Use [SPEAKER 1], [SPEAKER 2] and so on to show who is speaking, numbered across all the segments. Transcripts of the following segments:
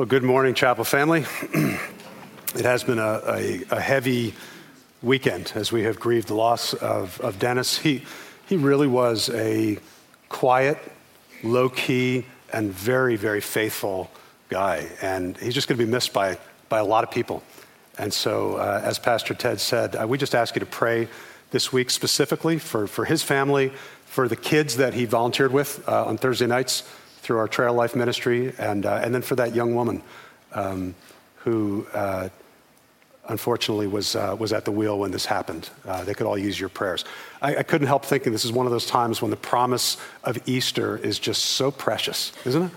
[SPEAKER 1] Well, good morning, Chapel family. it has been a, a, a, heavy weekend as we have grieved the loss of, of Dennis. He, he really was a quiet, low key, and very, very faithful guy. And he's just going to be missed by, by a lot of people. And so, uh, as Pastor Ted said, uh, we just ask you to pray this week specifically for, for his family, for the kids that he volunteered with uh, on Thursday nights through our Trail Life ministry, and, uh, and then for that young woman um, who uh, unfortunately was, uh, was at the wheel when this happened. Uh, they could all use your prayers. I, I, couldn't help thinking this is one of those times when the promise of Easter is just so precious, isn't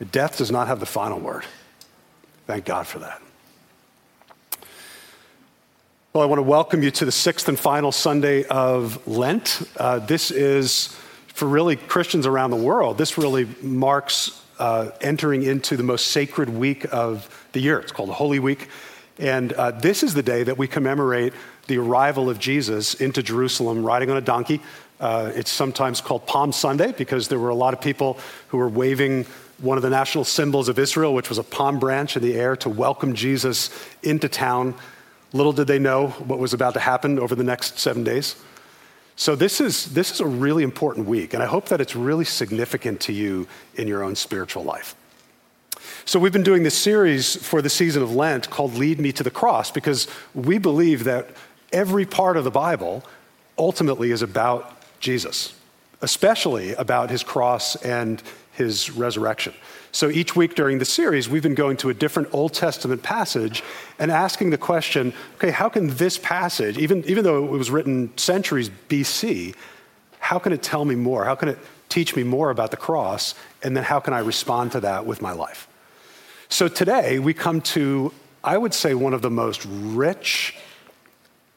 [SPEAKER 1] it? Death does not have the final word. Thank God for that. Well, I want to welcome you to the sixth and final Sunday of Lent. Uh, this is for really Christians around the world, this really marks uh, entering into the most sacred week of the year. It's called Holy Week. And uh, this is the day that we commemorate the arrival of Jesus into Jerusalem riding on a donkey. Uh, it's sometimes called Palm Sunday because there were a lot of people who were waving one of the national symbols of Israel, which was a palm branch in the air, to welcome Jesus into town. Little did they know what was about to happen over the next seven days. So, this is, this is a really important week, and I hope that it's really significant to you in your own spiritual life. So, we've been doing this series for the season of Lent called Lead Me to the Cross because we believe that every part of the Bible ultimately is about Jesus, especially about his cross and his resurrection. So each week during the series, we've been going to a different Old Testament passage and asking the question okay, how can this passage, even, even though it was written centuries BC, how can it tell me more? How can it teach me more about the cross? And then how can I respond to that with my life? So today, we come to, I would say, one of the most rich,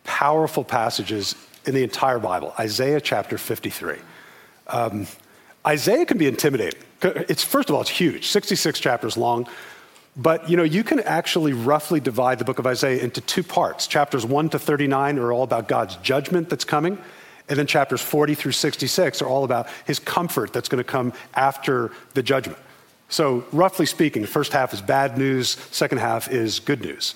[SPEAKER 1] powerful passages in the entire Bible Isaiah chapter 53. Um, Isaiah can be intimidating. It's first of all, it's huge, 66 chapters long. But you know, you can actually roughly divide the book of Isaiah into two parts. Chapters 1 to 39 are all about God's judgment that's coming, and then chapters 40 through 66 are all about his comfort that's going to come after the judgment. So, roughly speaking, the first half is bad news, second half is good news.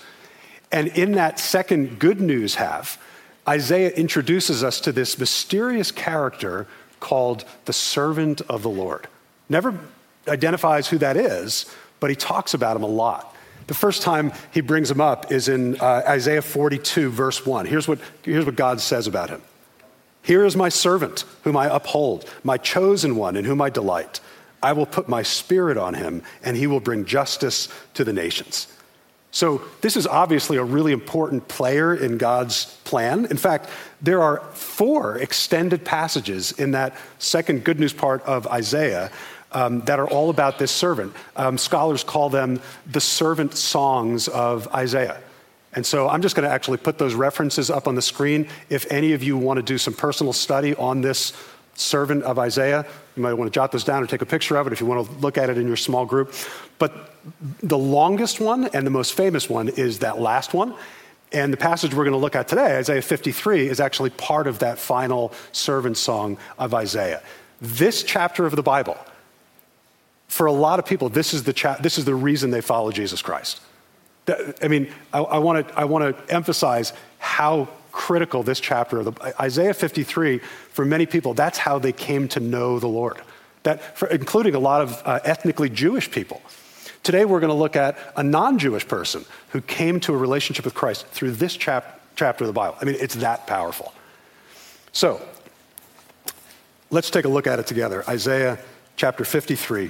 [SPEAKER 1] And in that second good news half, Isaiah introduces us to this mysterious character called the servant of the Lord. Never identifies who that is, but he talks about him a lot. The first time he brings him up is in uh, Isaiah 42, verse 1. Here's what, here's what God says about him Here is my servant, whom I uphold, my chosen one, in whom I delight. I will put my spirit on him, and he will bring justice to the nations. So, this is obviously a really important player in God's plan. In fact, there are four extended passages in that second good news part of Isaiah um, that are all about this servant. Um, scholars call them the servant songs of Isaiah. And so I'm just going to actually put those references up on the screen. If any of you want to do some personal study on this servant of Isaiah, you might want to jot this down or take a picture of it if you want to look at it in your small group. But the longest one and the most famous one is that last one. And the passage we're going to look at today, Isaiah 53, is actually part of that final servant song of Isaiah. This chapter of the Bible, for a lot of people, this is the, cha- this is the reason they follow Jesus Christ. I mean, I, want to I wanna emphasize how critical this chapter of the, Isaiah 53, for many people, that's how they came to know the Lord, that, for, including a lot of uh, ethnically Jewish people. Today, we're going to look at a non Jewish person who came to a relationship with Christ through this chap- chapter of the Bible. I mean, it's that powerful. So, let's take a look at it together. Isaiah chapter 53.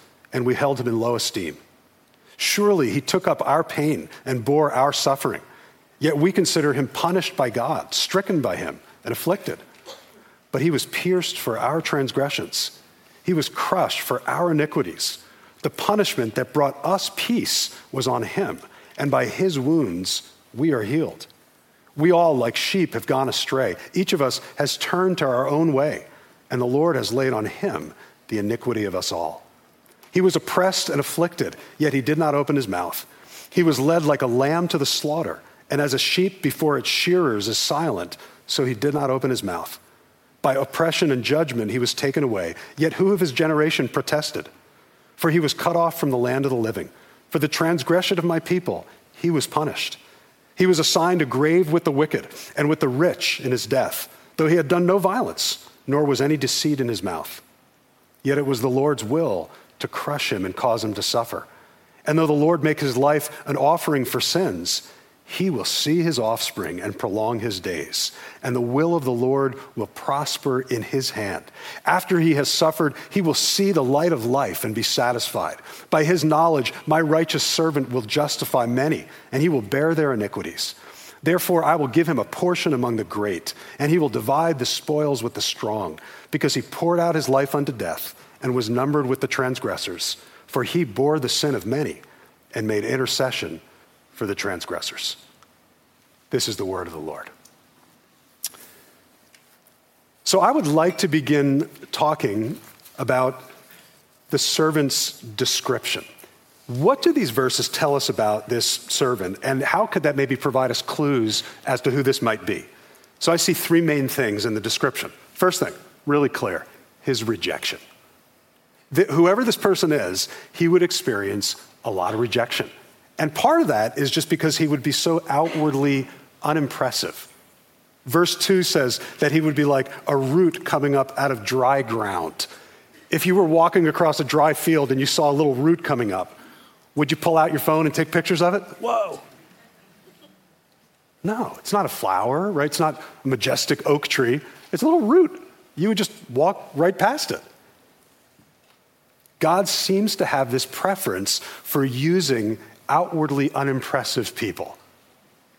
[SPEAKER 1] and we held him in low esteem. Surely he took up our pain and bore our suffering, yet we consider him punished by God, stricken by him, and afflicted. But he was pierced for our transgressions. He was crushed for our iniquities. The punishment that brought us peace was on him, and by his wounds we are healed. We all, like sheep, have gone astray. Each of us has turned to our own way, and the Lord has laid on him the iniquity of us all. He was oppressed and afflicted, yet he did not open his mouth. He was led like a lamb to the slaughter, and as a sheep before its shearers is silent, so he did not open his mouth. By oppression and judgment he was taken away, yet who of his generation protested? For he was cut off from the land of the living. For the transgression of my people he was punished. He was assigned a grave with the wicked and with the rich in his death, though he had done no violence, nor was any deceit in his mouth. Yet it was the Lord's will to crush him and cause him to suffer. And though the Lord make his life an offering for sins, he will see his offspring and prolong his days, and the will of the Lord will prosper in his hand. After he has suffered, he will see the light of life and be satisfied. By his knowledge, my righteous servant will justify many, and he will bear their iniquities. Therefore, I will give him a portion among the great, and he will divide the spoils with the strong, because he poured out his life unto death and was numbered with the transgressors. For he bore the sin of many and made intercession for the transgressors. This is the word of the Lord. So I would like to begin talking about the servant's description. What do these verses tell us about this servant, and how could that maybe provide us clues as to who this might be? So I see three main things in the description. First thing, really clear his rejection. The, whoever this person is, he would experience a lot of rejection. And part of that is just because he would be so outwardly unimpressive. Verse 2 says that he would be like a root coming up out of dry ground. If you were walking across a dry field and you saw a little root coming up, would you pull out your phone and take pictures of it? Whoa. No, it's not a flower, right? It's not a majestic oak tree. It's a little root. You would just walk right past it. God seems to have this preference for using outwardly unimpressive people.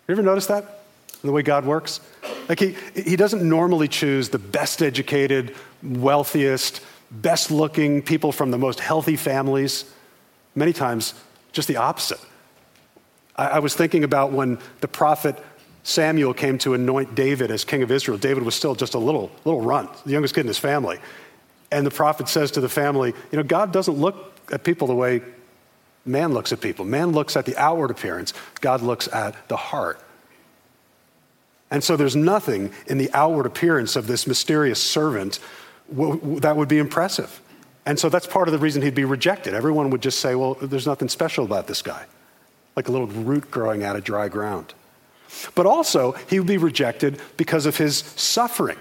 [SPEAKER 1] You ever notice that? The way God works? Like he, he doesn't normally choose the best educated, wealthiest, best looking people from the most healthy families. Many times, just the opposite. I, I was thinking about when the prophet Samuel came to anoint David as king of Israel. David was still just a little, little runt, the youngest kid in his family. And the prophet says to the family, You know, God doesn't look at people the way man looks at people. Man looks at the outward appearance, God looks at the heart. And so there's nothing in the outward appearance of this mysterious servant that would be impressive. And so that's part of the reason he'd be rejected. Everyone would just say, well, there's nothing special about this guy, like a little root growing out of dry ground. But also, he would be rejected because of his suffering.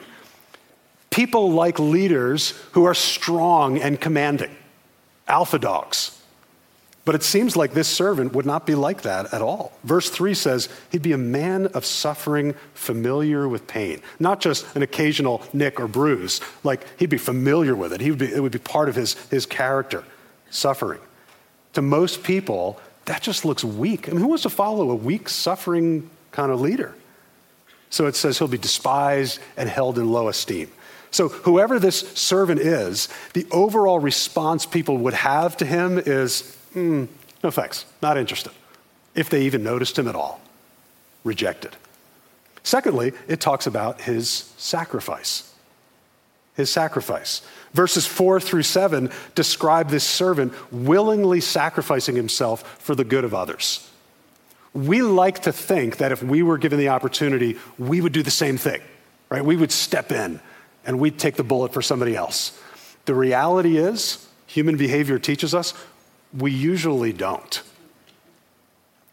[SPEAKER 1] People like leaders who are strong and commanding, alpha dogs. But it seems like this servant would not be like that at all. Verse 3 says he'd be a man of suffering, familiar with pain. Not just an occasional nick or bruise, like he'd be familiar with it. He would be, it would be part of his, his character, suffering. To most people, that just looks weak. I mean, who wants to follow a weak, suffering kind of leader? So it says he'll be despised and held in low esteem. So, whoever this servant is, the overall response people would have to him is mm, no thanks, not interested. If they even noticed him at all, rejected. Secondly, it talks about his sacrifice. His sacrifice. Verses four through seven describe this servant willingly sacrificing himself for the good of others. We like to think that if we were given the opportunity, we would do the same thing, right? We would step in and we'd take the bullet for somebody else. The reality is, human behavior teaches us we usually don't.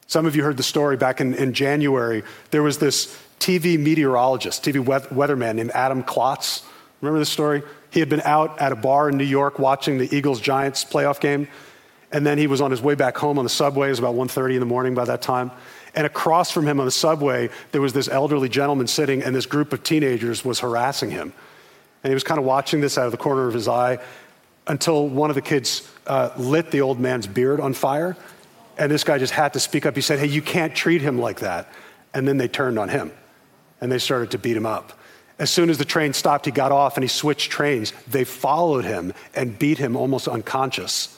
[SPEAKER 1] Some of you heard the story back in, in January. There was this TV meteorologist, TV weatherman named Adam Klotz. Remember this story? He had been out at a bar in New York watching the Eagles Giants playoff game. And then he was on his way back home on the subway. It was about 1.30 in the morning by that time. And across from him on the subway, there was this elderly gentleman sitting, and this group of teenagers was harassing him. And he was kind of watching this out of the corner of his eye until one of the kids uh, lit the old man's beard on fire. And this guy just had to speak up. He said, Hey, you can't treat him like that. And then they turned on him and they started to beat him up. As soon as the train stopped, he got off and he switched trains. They followed him and beat him almost unconscious.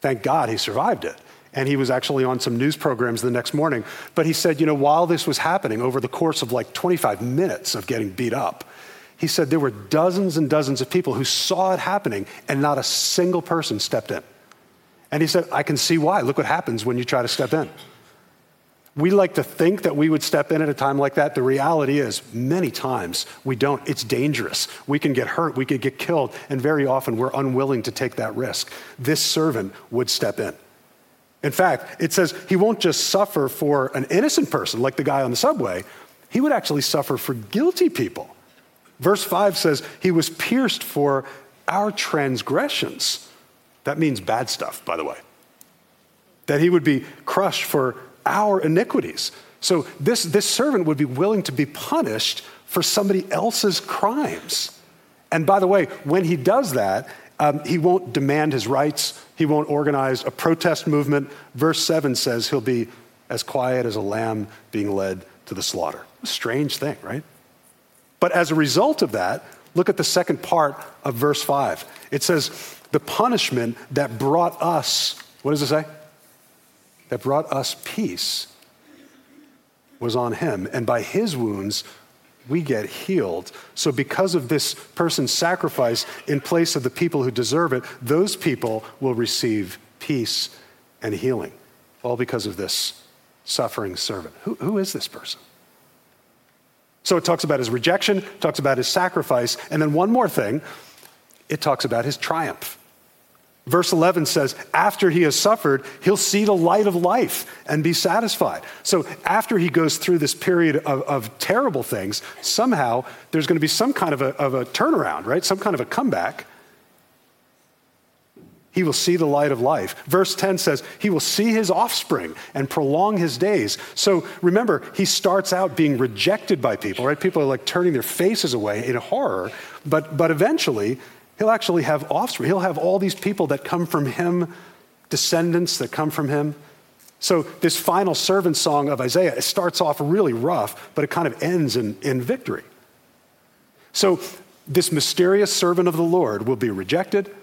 [SPEAKER 1] Thank God he survived it. And he was actually on some news programs the next morning. But he said, you know, while this was happening over the course of like 25 minutes of getting beat up, he said there were dozens and dozens of people who saw it happening and not a single person stepped in. And he said, I can see why. Look what happens when you try to step in. We like to think that we would step in at a time like that. The reality is, many times we don't. It's dangerous. We can get hurt, we could get killed, and very often we're unwilling to take that risk. This servant would step in. In fact, it says he won't just suffer for an innocent person like the guy on the subway, he would actually suffer for guilty people. Verse 5 says he was pierced for our transgressions. That means bad stuff, by the way. That he would be crushed for our iniquities. So this, this servant would be willing to be punished for somebody else's crimes. And by the way, when he does that, um, he won't demand his rights. He won't organize a protest movement. Verse 7 says he'll be as quiet as a lamb being led to the slaughter. Strange thing, right? But as a result of that, look at the second part of verse 5. It says, The punishment that brought us, what does it say? That brought us peace was on him, and by his wounds we get healed. So, because of this person's sacrifice in place of the people who deserve it, those people will receive peace and healing, all because of this suffering servant. Who, who is this person? So, it talks about his rejection, talks about his sacrifice, and then one more thing it talks about his triumph. Verse 11 says, after he has suffered, he'll see the light of life and be satisfied. So, after he goes through this period of, of terrible things, somehow there's going to be some kind of a, of a turnaround, right? Some kind of a comeback. He will see the light of life. Verse 10 says, He will see his offspring and prolong his days. So remember, he starts out being rejected by people, right? People are like turning their faces away in horror, but, but eventually He'll actually have offspring. He'll have all these people that come from him, descendants that come from him. So, this final servant song of Isaiah, it starts off really rough, but it kind of ends in, in victory. So, this mysterious servant of the Lord will be rejected,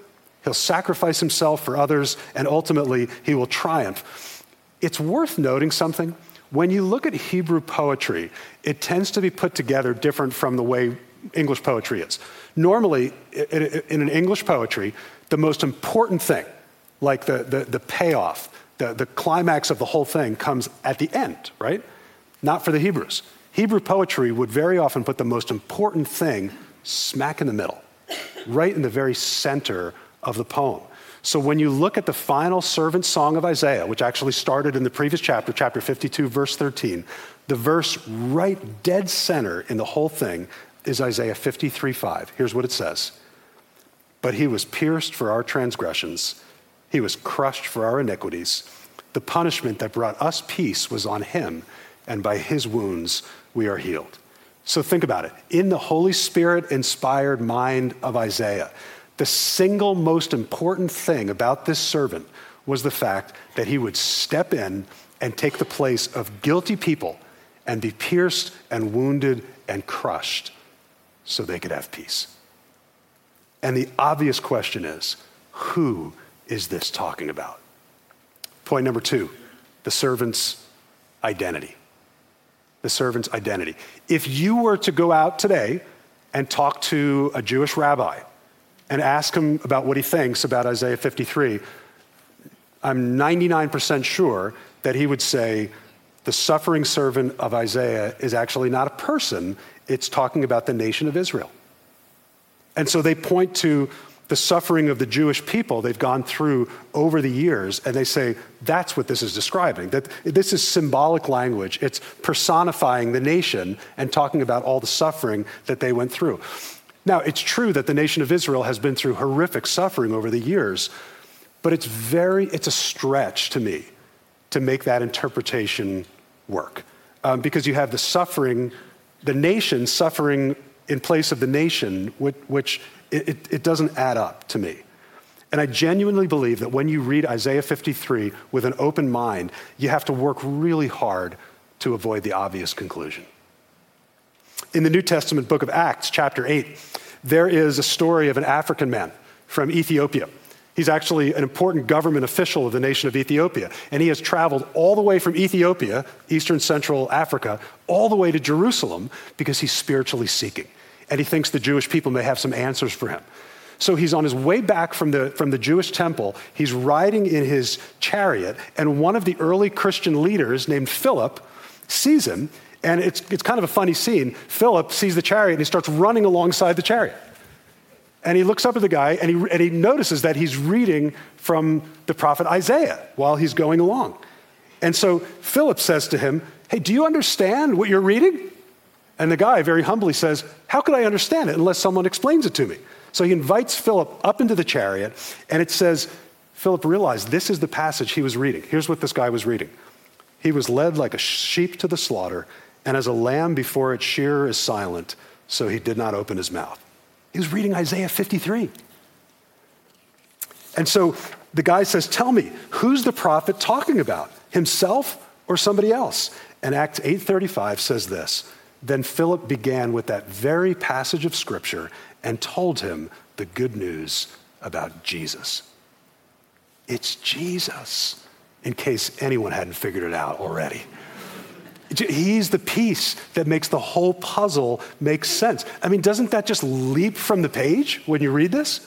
[SPEAKER 1] he'll sacrifice himself for others, and ultimately he will triumph. It's worth noting something. When you look at Hebrew poetry, it tends to be put together different from the way English poetry is. Normally, in an English poetry, the most important thing, like the, the, the payoff, the, the climax of the whole thing, comes at the end, right? Not for the Hebrews. Hebrew poetry would very often put the most important thing smack in the middle, right in the very center of the poem. So when you look at the final servant song of Isaiah, which actually started in the previous chapter, chapter 52, verse 13, the verse right dead center in the whole thing is Isaiah 53 5. Here's what it says But he was pierced for our transgressions, he was crushed for our iniquities. The punishment that brought us peace was on him, and by his wounds we are healed. So think about it. In the Holy Spirit inspired mind of Isaiah, the single most important thing about this servant was the fact that he would step in and take the place of guilty people and be pierced and wounded and crushed so they could have peace. And the obvious question is who is this talking about? Point number two the servant's identity. The servant's identity. If you were to go out today and talk to a Jewish rabbi and ask him about what he thinks about Isaiah 53, I'm 99% sure that he would say, the suffering servant of Isaiah is actually not a person, it's talking about the nation of Israel. And so they point to the suffering of the Jewish people they've gone through over the years, and they say that's what this is describing. That this is symbolic language. It's personifying the nation and talking about all the suffering that they went through. Now, it's true that the nation of Israel has been through horrific suffering over the years, but it's very, it's a stretch to me to make that interpretation work. Um, because you have the suffering the nation suffering in place of the nation, which, which it, it doesn't add up to me. And I genuinely believe that when you read Isaiah 53 with an open mind, you have to work really hard to avoid the obvious conclusion. In the New Testament book of Acts, chapter 8, there is a story of an African man from Ethiopia. He's actually an important government official of the nation of Ethiopia. And he has traveled all the way from Ethiopia, Eastern Central Africa, all the way to Jerusalem because he's spiritually seeking. And he thinks the Jewish people may have some answers for him. So he's on his way back from the, from the Jewish temple. He's riding in his chariot, and one of the early Christian leaders named Philip sees him. And it's, it's kind of a funny scene. Philip sees the chariot and he starts running alongside the chariot. And he looks up at the guy and he, and he notices that he's reading from the prophet Isaiah while he's going along. And so Philip says to him, Hey, do you understand what you're reading? And the guy very humbly says, How could I understand it unless someone explains it to me? So he invites Philip up into the chariot, and it says, Philip realized this is the passage he was reading. Here's what this guy was reading He was led like a sheep to the slaughter, and as a lamb before its shearer is silent, so he did not open his mouth. He was reading Isaiah 53. And so the guy says, Tell me, who's the prophet talking about? Himself or somebody else? And Acts 8:35 says this. Then Philip began with that very passage of scripture and told him the good news about Jesus. It's Jesus, in case anyone hadn't figured it out already. He's the piece that makes the whole puzzle make sense. I mean, doesn't that just leap from the page when you read this?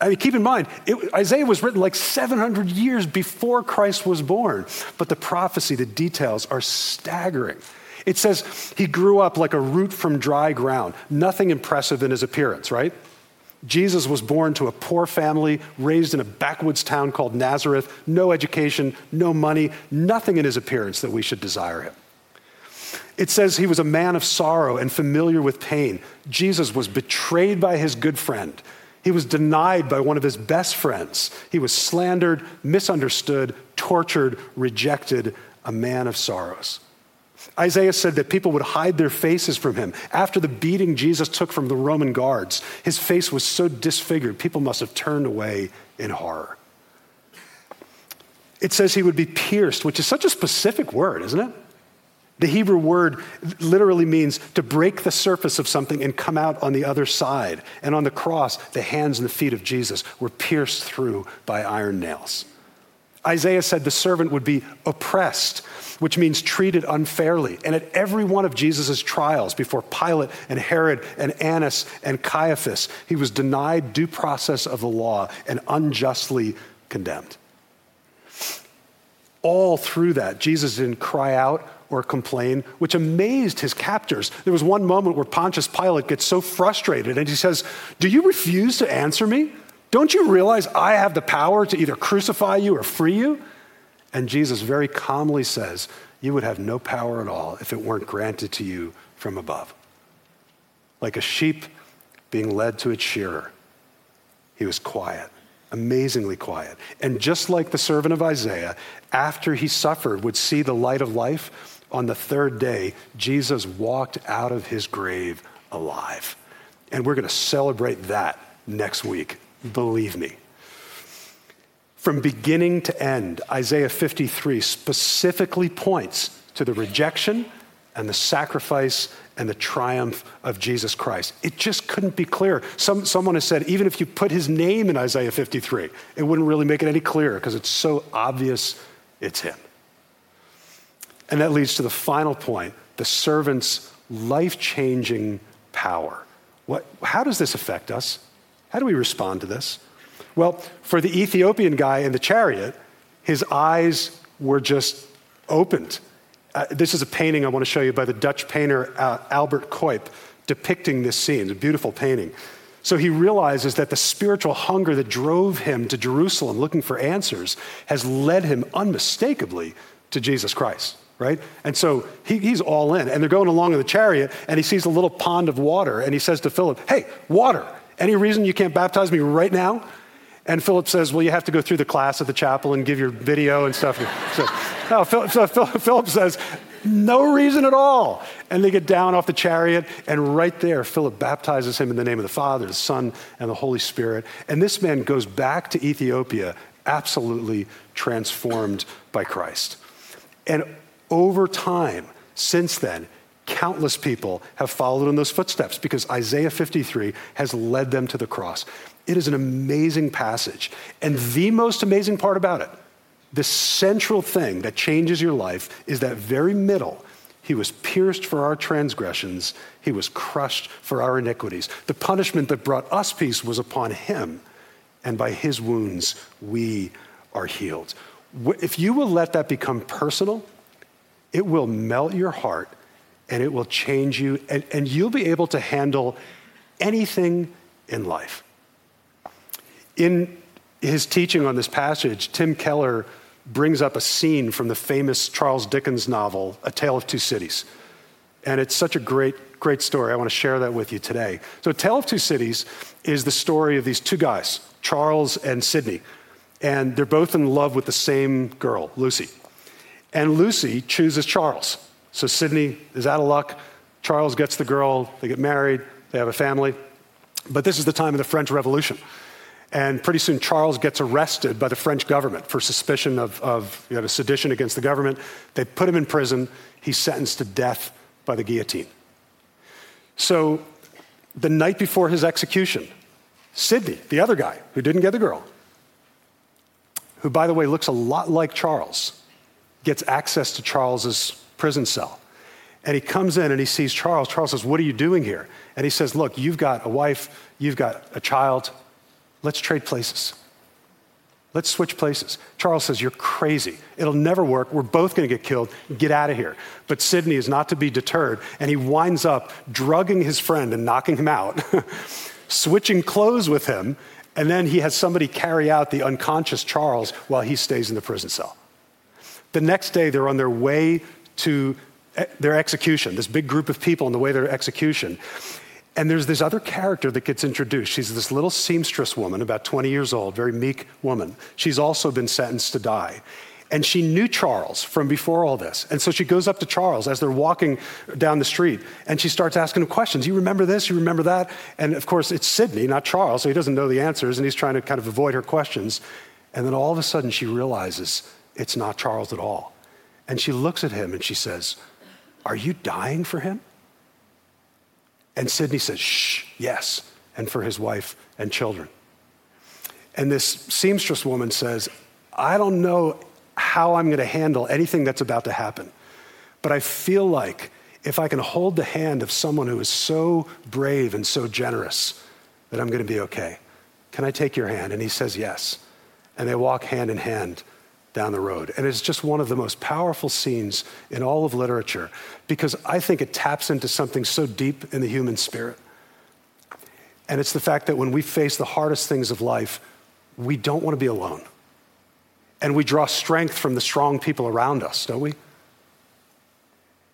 [SPEAKER 1] I mean, keep in mind, it, Isaiah was written like 700 years before Christ was born, but the prophecy, the details are staggering. It says he grew up like a root from dry ground, nothing impressive in his appearance, right? Jesus was born to a poor family, raised in a backwoods town called Nazareth, no education, no money, nothing in his appearance that we should desire him. It says he was a man of sorrow and familiar with pain. Jesus was betrayed by his good friend. He was denied by one of his best friends. He was slandered, misunderstood, tortured, rejected, a man of sorrows. Isaiah said that people would hide their faces from him. After the beating Jesus took from the Roman guards, his face was so disfigured, people must have turned away in horror. It says he would be pierced, which is such a specific word, isn't it? The Hebrew word literally means to break the surface of something and come out on the other side. And on the cross, the hands and the feet of Jesus were pierced through by iron nails. Isaiah said the servant would be oppressed, which means treated unfairly. And at every one of Jesus' trials before Pilate and Herod and Annas and Caiaphas, he was denied due process of the law and unjustly condemned. All through that, Jesus didn't cry out or complain, which amazed his captors. There was one moment where Pontius Pilate gets so frustrated and he says, Do you refuse to answer me? Don't you realize I have the power to either crucify you or free you? And Jesus very calmly says, You would have no power at all if it weren't granted to you from above. Like a sheep being led to its shearer, he was quiet amazingly quiet. And just like the servant of Isaiah, after he suffered, would see the light of life, on the third day, Jesus walked out of his grave alive. And we're going to celebrate that next week, believe me. From beginning to end, Isaiah 53 specifically points to the rejection and the sacrifice and the triumph of Jesus Christ. It just couldn't be clearer. Some, someone has said, even if you put his name in Isaiah 53, it wouldn't really make it any clearer because it's so obvious it's him. And that leads to the final point the servant's life changing power. What, how does this affect us? How do we respond to this? Well, for the Ethiopian guy in the chariot, his eyes were just opened uh, this is a painting I want to show you by the Dutch painter uh, Albert Cuyp depicting this scene. It's a beautiful painting. So he realizes that the spiritual hunger that drove him to Jerusalem looking for answers has led him unmistakably to Jesus Christ, right? And so he, he's all in. And they're going along in the chariot, and he sees a little pond of water, and he says to Philip, Hey, water. Any reason you can't baptize me right now? And Philip says, Well, you have to go through the class at the chapel and give your video and stuff. So, no, Philip, so Philip says, No reason at all. And they get down off the chariot, and right there, Philip baptizes him in the name of the Father, the Son, and the Holy Spirit. And this man goes back to Ethiopia absolutely transformed by Christ. And over time, since then, Countless people have followed in those footsteps because Isaiah 53 has led them to the cross. It is an amazing passage. And the most amazing part about it, the central thing that changes your life, is that very middle. He was pierced for our transgressions, he was crushed for our iniquities. The punishment that brought us peace was upon him, and by his wounds we are healed. If you will let that become personal, it will melt your heart and it will change you, and, and you'll be able to handle anything in life. In his teaching on this passage, Tim Keller brings up a scene from the famous Charles Dickens novel, A Tale of Two Cities. And it's such a great, great story. I want to share that with you today. So, A Tale of Two Cities is the story of these two guys, Charles and Sidney. And they're both in love with the same girl, Lucy. And Lucy chooses Charles. So Sidney is out of luck. Charles gets the girl, they get married, they have a family. But this is the time of the French Revolution. And pretty soon, Charles gets arrested by the French government for suspicion of, of you know, sedition against the government. They put him in prison. He's sentenced to death by the guillotine. So, the night before his execution, Sidney, the other guy who didn't get the girl, who, by the way, looks a lot like Charles, gets access to Charles's prison cell. And he comes in and he sees Charles. Charles says, What are you doing here? And he says, Look, you've got a wife, you've got a child. Let's trade places. Let's switch places. Charles says, You're crazy. It'll never work. We're both going to get killed. Get out of here. But Sidney is not to be deterred, and he winds up drugging his friend and knocking him out, switching clothes with him, and then he has somebody carry out the unconscious Charles while he stays in the prison cell. The next day, they're on their way to eh, their execution, this big group of people on the way to their execution. And there's this other character that gets introduced. She's this little seamstress woman, about 20 years old, very meek woman. She's also been sentenced to die. And she knew Charles from before all this. And so she goes up to Charles as they're walking down the street and she starts asking him questions. You remember this? You remember that? And of course, it's Sidney, not Charles, so he doesn't know the answers and he's trying to kind of avoid her questions. And then all of a sudden she realizes it's not Charles at all. And she looks at him and she says, Are you dying for him? And Sidney says, Shh, yes, and for his wife and children. And this seamstress woman says, I don't know how I'm going to handle anything that's about to happen, but I feel like if I can hold the hand of someone who is so brave and so generous, that I'm going to be okay. Can I take your hand? And he says, Yes. And they walk hand in hand down the road. And it's just one of the most powerful scenes in all of literature because I think it taps into something so deep in the human spirit. And it's the fact that when we face the hardest things of life, we don't want to be alone. And we draw strength from the strong people around us, don't we?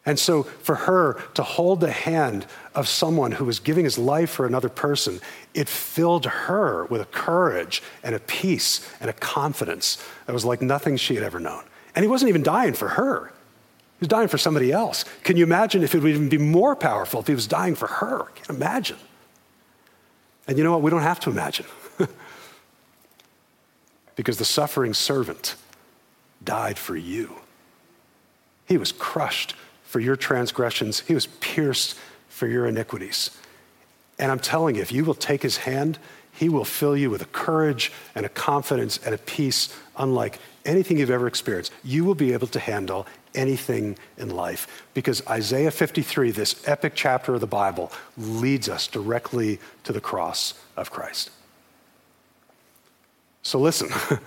[SPEAKER 1] And so, for her to hold the hand of someone who was giving his life for another person, it filled her with a courage and a peace and a confidence that was like nothing she had ever known. And he wasn't even dying for her, he was dying for somebody else. Can you imagine if it would even be more powerful if he was dying for her? I can't imagine. And you know what? We don't have to imagine. because the suffering servant died for you. He was crushed for your transgressions, he was pierced for your iniquities. And I'm telling you, if you will take his hand, he will fill you with a courage and a confidence and a peace unlike anything you've ever experienced. You will be able to handle anything in life because Isaiah 53, this epic chapter of the Bible, leads us directly to the cross of Christ. So listen,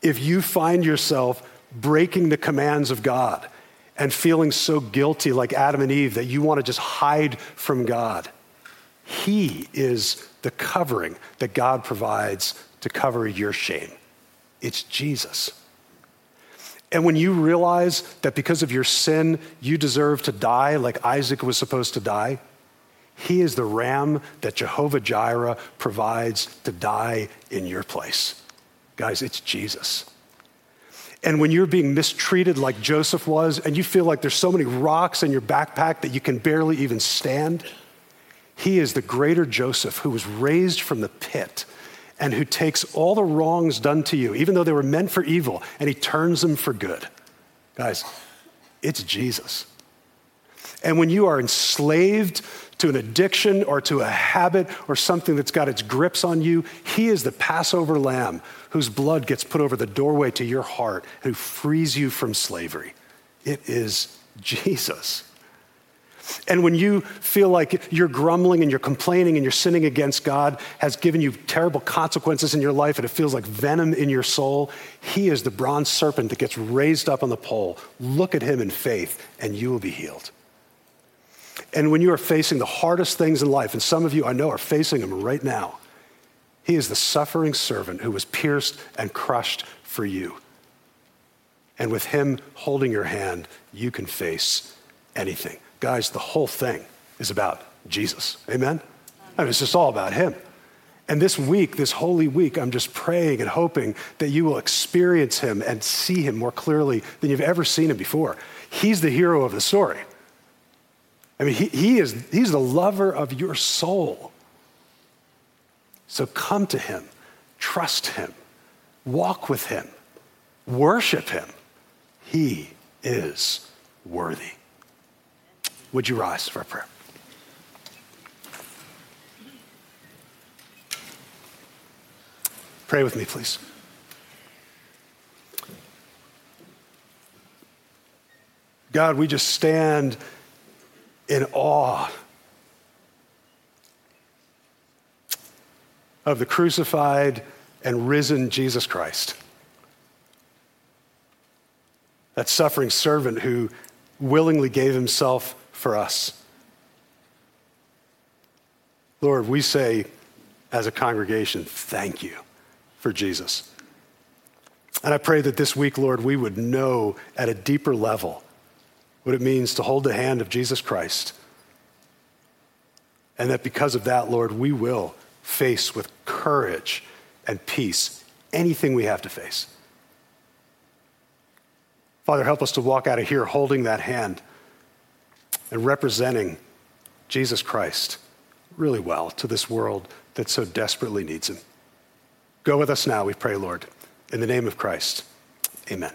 [SPEAKER 1] if you find yourself breaking the commands of God, and feeling so guilty like Adam and Eve that you want to just hide from God. He is the covering that God provides to cover your shame. It's Jesus. And when you realize that because of your sin, you deserve to die like Isaac was supposed to die, he is the ram that Jehovah Jireh provides to die in your place. Guys, it's Jesus. And when you're being mistreated like Joseph was, and you feel like there's so many rocks in your backpack that you can barely even stand, he is the greater Joseph who was raised from the pit and who takes all the wrongs done to you, even though they were meant for evil, and he turns them for good. Guys, it's Jesus. And when you are enslaved to an addiction or to a habit or something that's got its grips on you, He is the Passover lamb whose blood gets put over the doorway to your heart, who frees you from slavery. It is Jesus. And when you feel like you're grumbling and you're complaining and you're sinning against God has given you terrible consequences in your life and it feels like venom in your soul, He is the bronze serpent that gets raised up on the pole. Look at Him in faith and you will be healed. And when you are facing the hardest things in life, and some of you I know are facing them right now, He is the suffering servant who was pierced and crushed for you. And with Him holding your hand, you can face anything. Guys, the whole thing is about Jesus. Amen? I mean, it's just all about Him. And this week, this holy week, I'm just praying and hoping that you will experience Him and see Him more clearly than you've ever seen Him before. He's the hero of the story. I mean, he, he is, He's the lover of your soul. So come to Him, trust Him, walk with Him, worship Him. He is worthy. Would you rise for a prayer? Pray with me, please. God, we just stand in awe of the crucified and risen Jesus Christ. That suffering servant who willingly gave himself for us. Lord, we say as a congregation, thank you for Jesus. And I pray that this week, Lord, we would know at a deeper level what it means to hold the hand of Jesus Christ. And that because of that, Lord, we will face with courage and peace anything we have to face. Father, help us to walk out of here holding that hand and representing Jesus Christ really well to this world that so desperately needs him. Go with us now, we pray, Lord. In the name of Christ, amen.